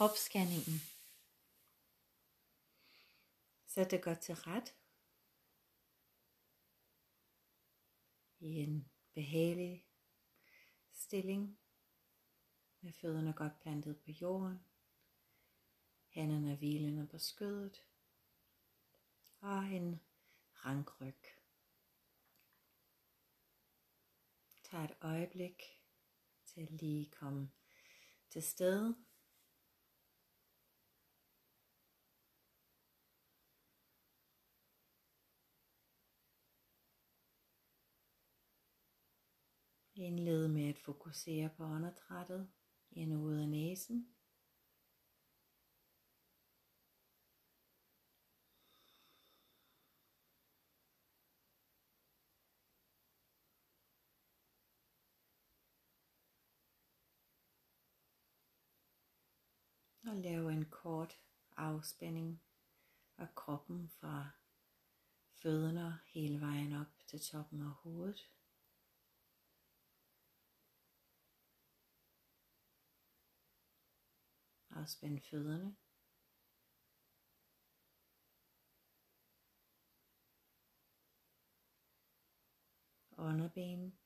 kropsscanningen. Sæt det godt til ret. I en behagelig stilling med fødderne godt plantet på jorden. Hænderne hvilende på skødet og en rankryg. Tag et øjeblik til at lige komme til stede. Indled med at fokusere på åndedrættet ind og ud af næsen. Og lave en kort afspænding af kroppen fra fødderne hele vejen op til toppen af hovedet. Afspænd fødderne. Underben.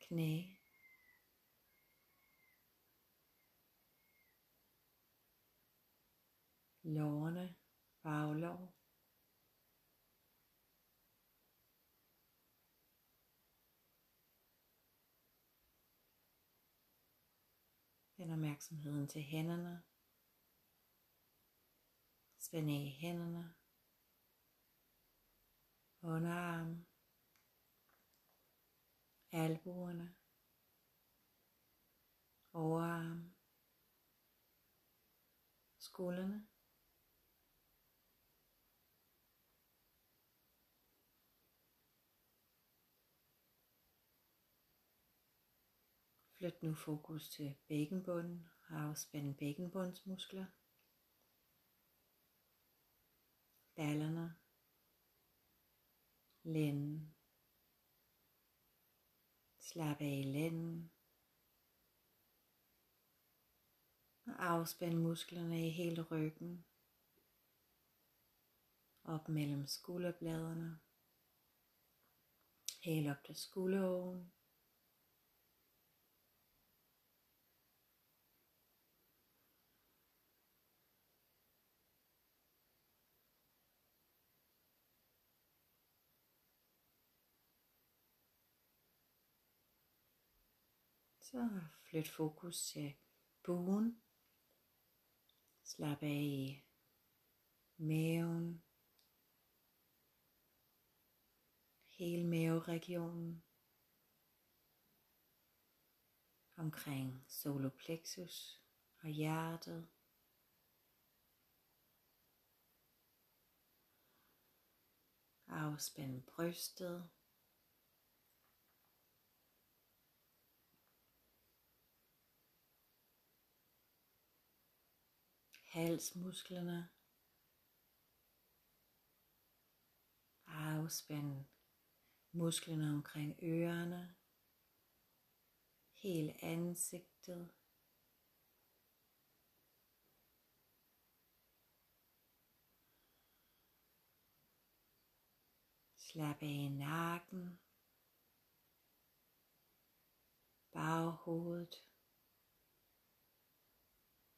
Knæ. Lårene, baglår. Opmærksomheden til hænderne. Spænd af i hænderne. Underarm. Albuerne. Overarm. Skuldrene. Flyt nu fokus til bækkenbunden og afspænd bækkenbundsmuskler. Ballerne. Lænden. Slap af i lænden. Og afspænd musklerne i hele ryggen. Op mellem skulderbladene. Helt op til skulderoven. Så flyt fokus til buen. Slap af i maven. Hele maveregionen. Omkring soloplexus og hjertet. Afspænd brystet. Halsmusklerne. Afspænd musklerne omkring ørerne. Hele ansigtet. Slap af i nakken. Baghovedet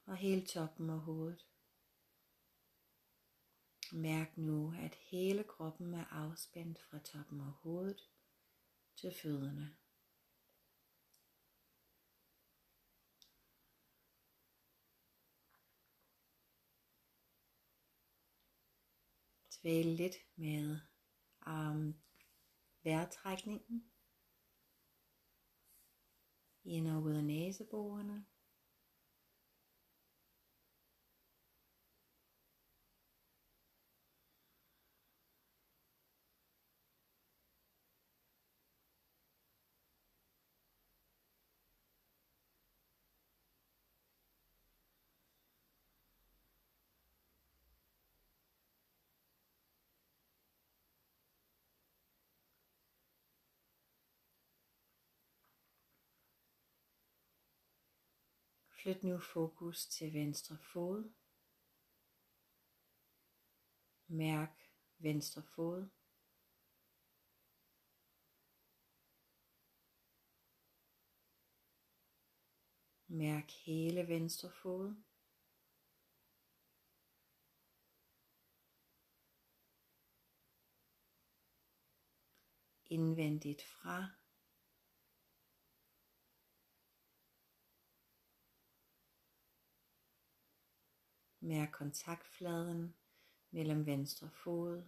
og hele toppen af hovedet. Mærk nu, at hele kroppen er afspændt fra toppen af hovedet til fødderne. Dvæl lidt med um, vejrtrækningen. Ind og ud af næseborene. Flyt nu fokus til venstre fod. Mærk venstre fod. Mærk hele venstre fod. Indvendigt fra. Mærk kontaktfladen mellem venstre fod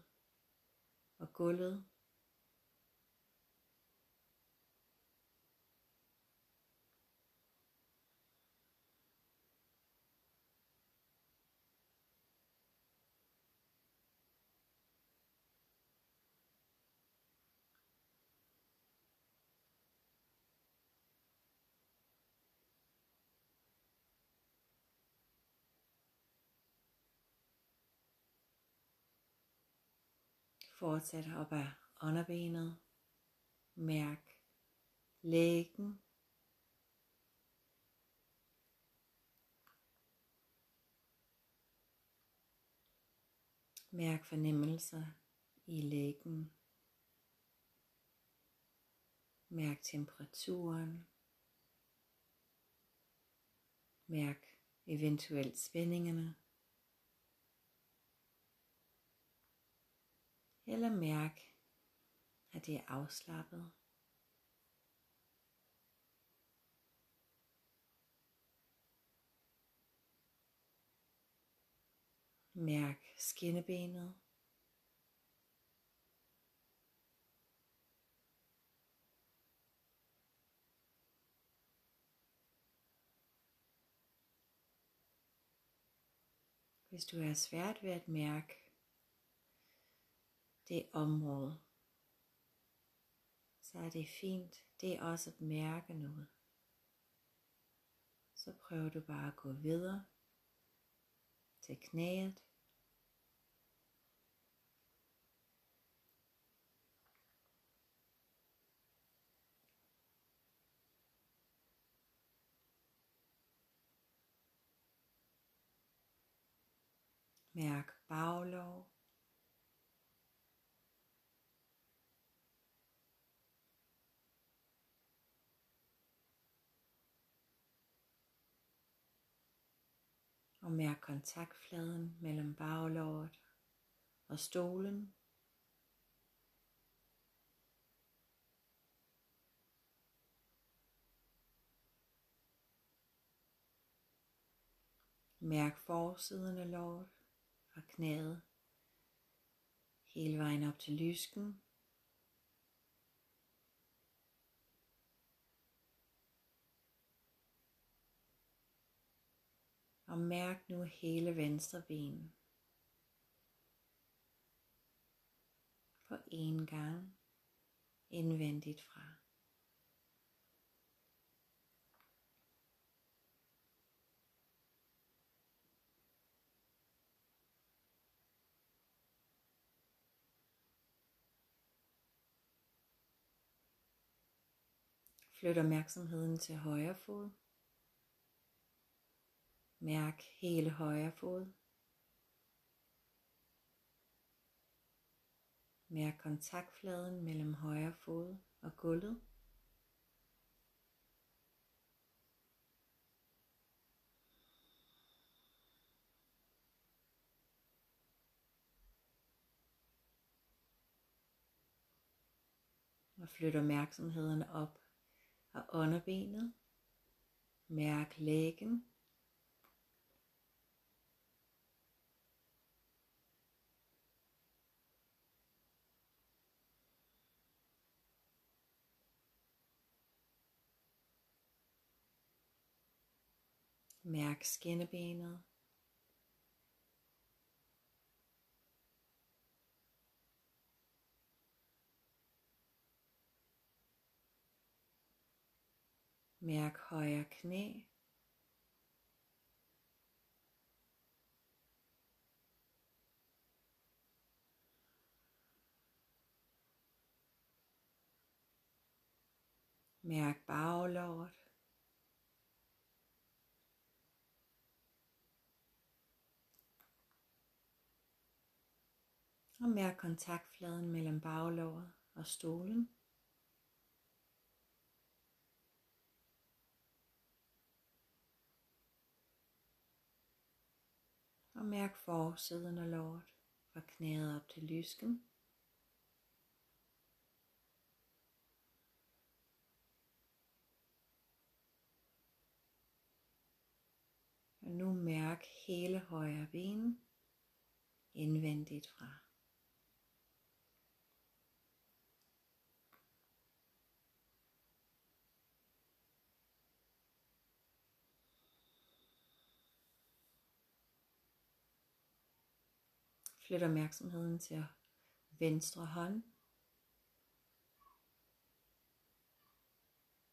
og gulvet. Fortsæt op ad underbenet. Mærk lægen. Mærk fornemmelser i lægen. Mærk temperaturen. Mærk eventuelt spændingerne. Eller mærk, at det er afslappet. Mærk skinnebenet. Hvis du er svært ved at mærke det område, så er det fint. Det er også at mærke noget. Så prøver du bare at gå videre til knæet. Mærk baglov. Og mærk kontaktfladen mellem baglåret og stolen. Mærk forsiden af låret fra knæet hele vejen op til lysken. Og mærk nu hele venstre ben. På en gang indvendigt fra. Flyt opmærksomheden til højre fod. Mærk hele højre fod. Mærk kontaktfladen mellem højre fod og gulvet. Og flyt opmærksomheden op og underbenet. Mærk lægen. Mærk skinnebenet. Mærk højre knæ. Mærk baglåret. Og mærk kontaktfladen mellem baglåret og stolen. Og mærk forsiden af låret fra knæet op til lysken. Og nu mærk hele højre ben indvendigt fra. Flyt opmærksomheden til venstre hånd.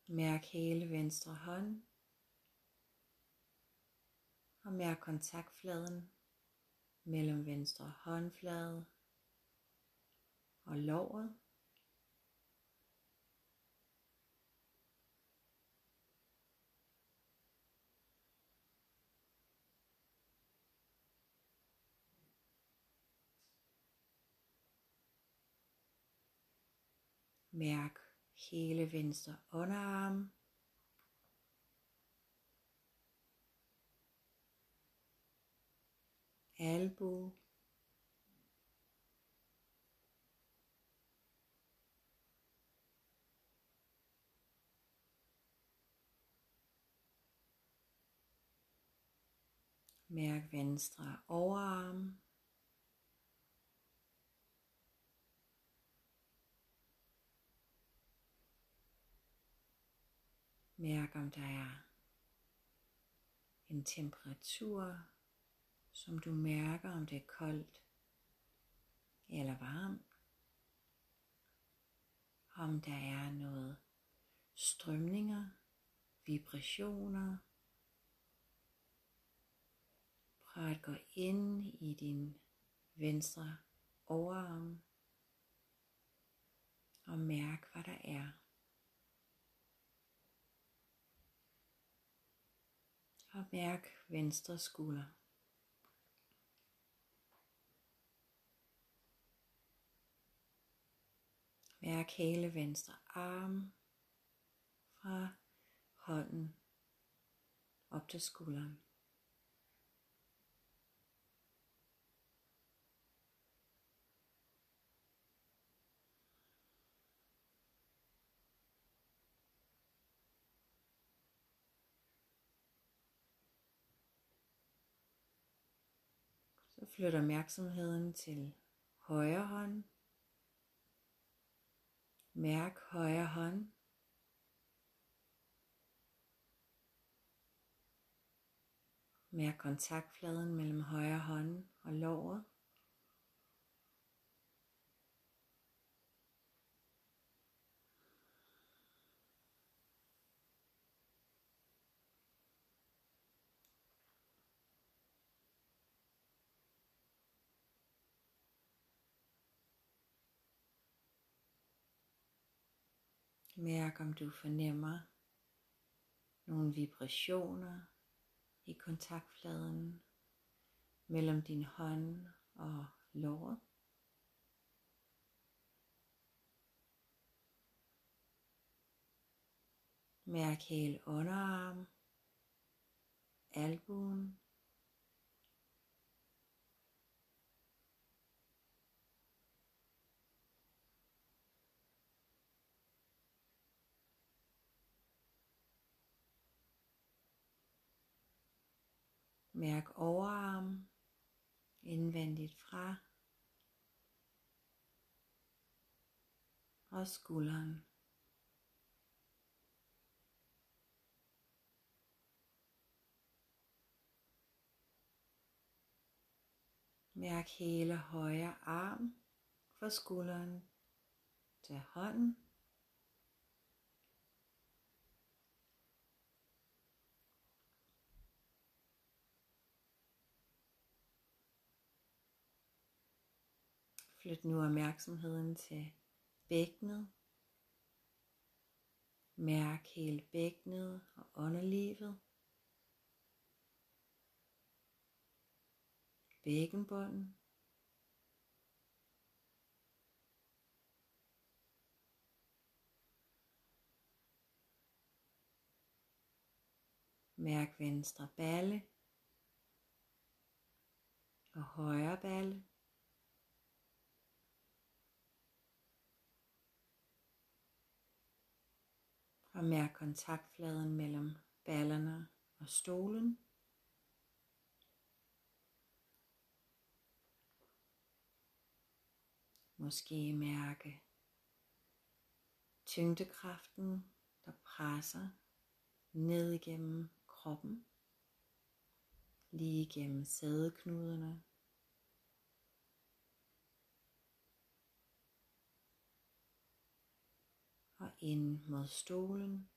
Mærk hele venstre hånd. Og mærk kontaktfladen mellem venstre håndflade og låret. Mærk hele venstre underarm. Albue. Mærk venstre overarm. Mærk om der er en temperatur, som du mærker om det er koldt eller varmt. Om der er noget strømninger, vibrationer. Prøv at gå ind i din venstre overarm og mærk hvad der er. Og mærk venstre skulder. Mærk hele venstre arm fra hånden op til skulderen. Så flytter opmærksomheden til højre hånd. Mærk højre hånd. Mærk kontaktfladen mellem højre hånd og låret. Mærk om du fornemmer nogle vibrationer i kontaktfladen mellem din hånd og låret. Mærk hele underarm, albuen, Mærk overarm indvendigt fra og skulderen. Mærk hele højre arm fra skulderen til hånden. Flyt nu opmærksomheden til bækkenet. Mærk hele bækkenet og underlivet. Bækkenbunden. Mærk venstre balle og højre balle. Og mærk kontaktfladen mellem ballerne og stolen. Måske mærke tyngdekraften, der presser ned igennem kroppen, lige igennem sædeknuderne. Og ind mod stolen.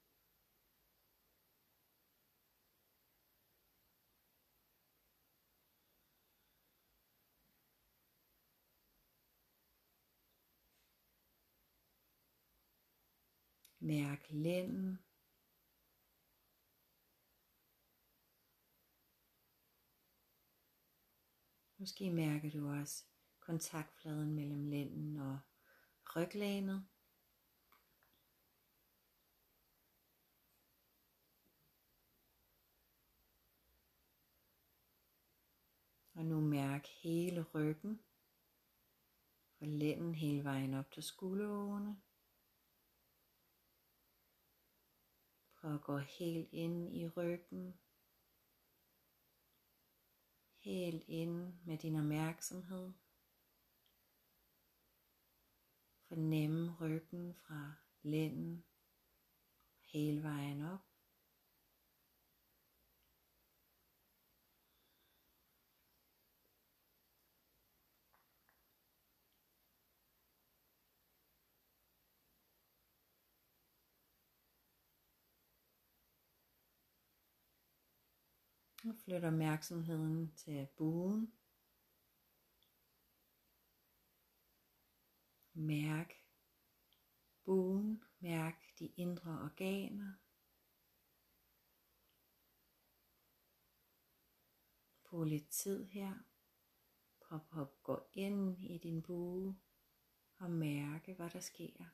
Mærk lænden. Måske mærker du også kontaktfladen mellem lænden og ryglænet. Og nu mærk hele ryggen og lænden hele vejen op til skulderårene. Prøv at gå helt ind i ryggen. Helt ind med din opmærksomhed. Fornemme ryggen fra lænden hele vejen op. Og flyt opmærksomheden til buen. Mærk buen, mærk de indre organer. Brug lidt tid her. Prøv at gå ind i din bue og mærke, hvad der sker.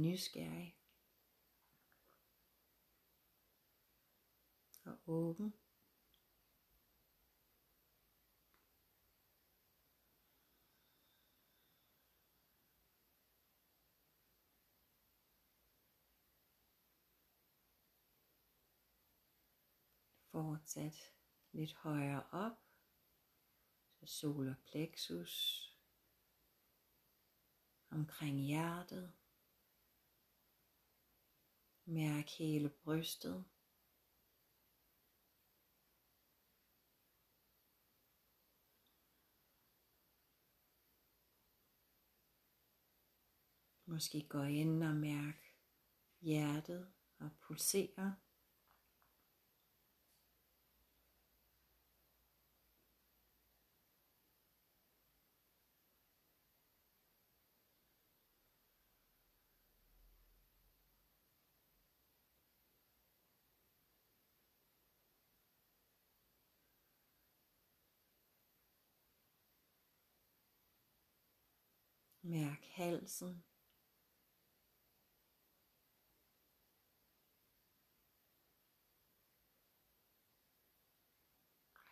Nysgerrig og åben. Fortsæt lidt højere op til solar plexus omkring hjertet. Mærk hele brystet. Måske gå ind og mærk hjertet og pulsere. Mærk halsen.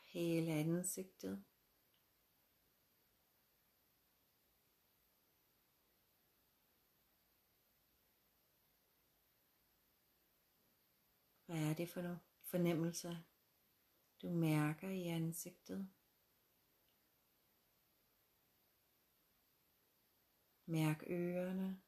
Hele ansigtet. Hvad er det for nogle fornemmelser, du mærker i ansigtet? Mærk ørerne.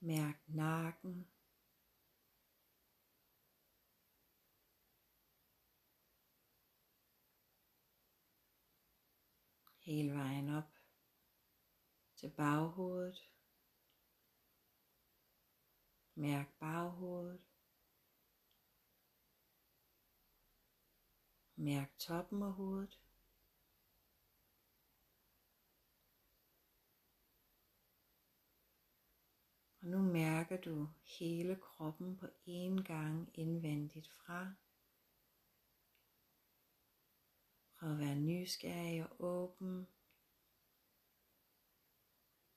Mærk nakken. Hele vejen op til baghovedet. Mærk baghovedet. Mærk toppen af hovedet. Og nu mærker du hele kroppen på én gang indvendigt fra. Prøv at være nysgerrig og åben.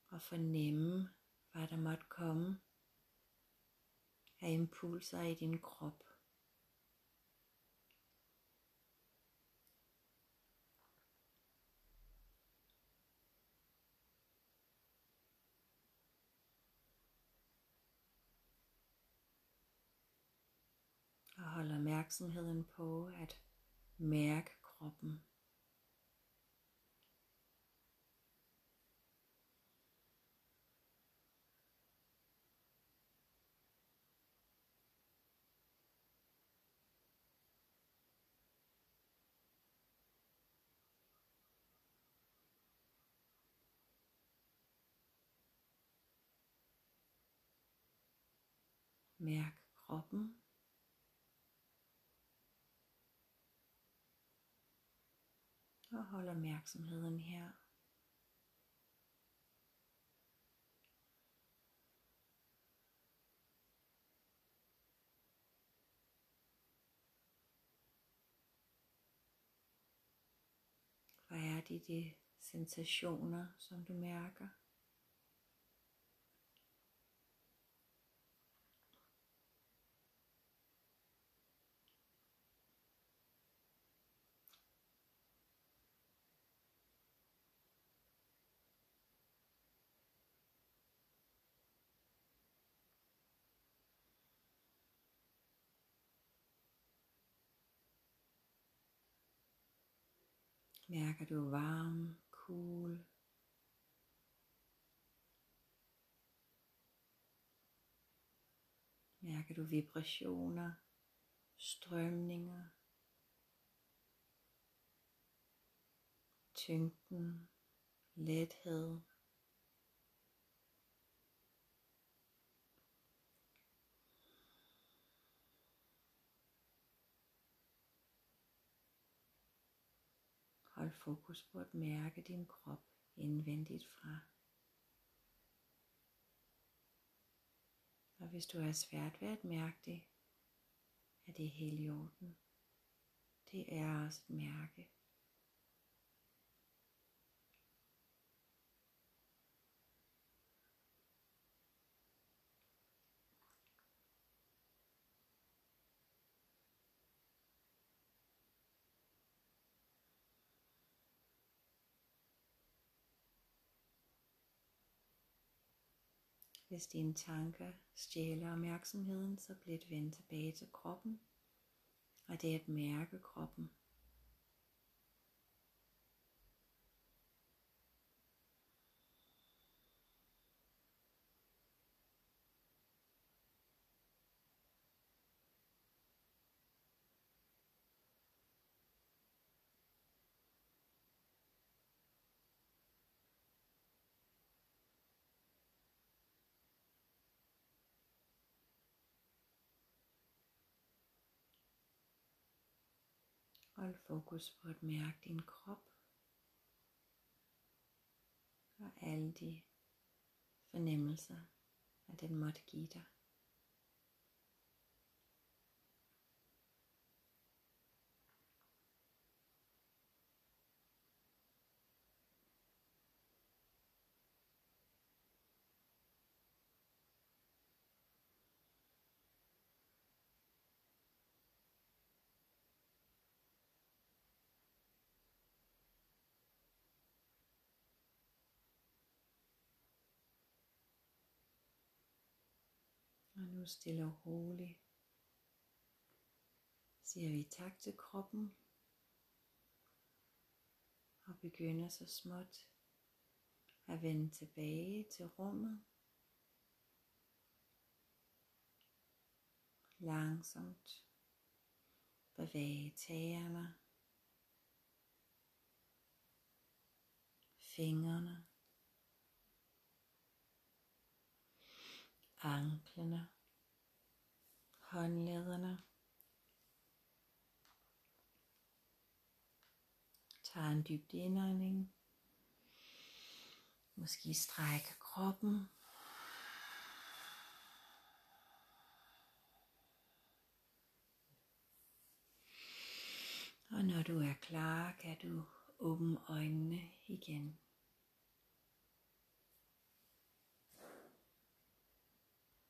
Og fornemme, hvad der måtte komme af impulser i din krop. Og hold opmærksomheden på at mærke kroppen. Mærk kroppen. Og hold opmærksomheden her. Hvad er det de sensationer, som du mærker? Mærker du varm, cool? Mærker du vibrationer, strømninger, tyngden, lethed? Hold fokus på at mærke din krop indvendigt fra. Og hvis du har svært ved at mærke det, er det helt i orden. Det er også et mærke. Hvis dine tanker stjæler opmærksomheden, så bliver det vendt tilbage til kroppen, og det er at mærke kroppen. Hold fokus på at mærke din krop og alle de fornemmelser, at den måtte give dig. Nu stille og roligt. Siger vi tak til kroppen. Og begynder så småt at vende tilbage til rummet. Langsomt bevæge tæerne, fingrene, anklerne, håndlederne, tager en dyb indånding. Måske strækker kroppen. Og når du er klar, kan du åbne øjnene igen.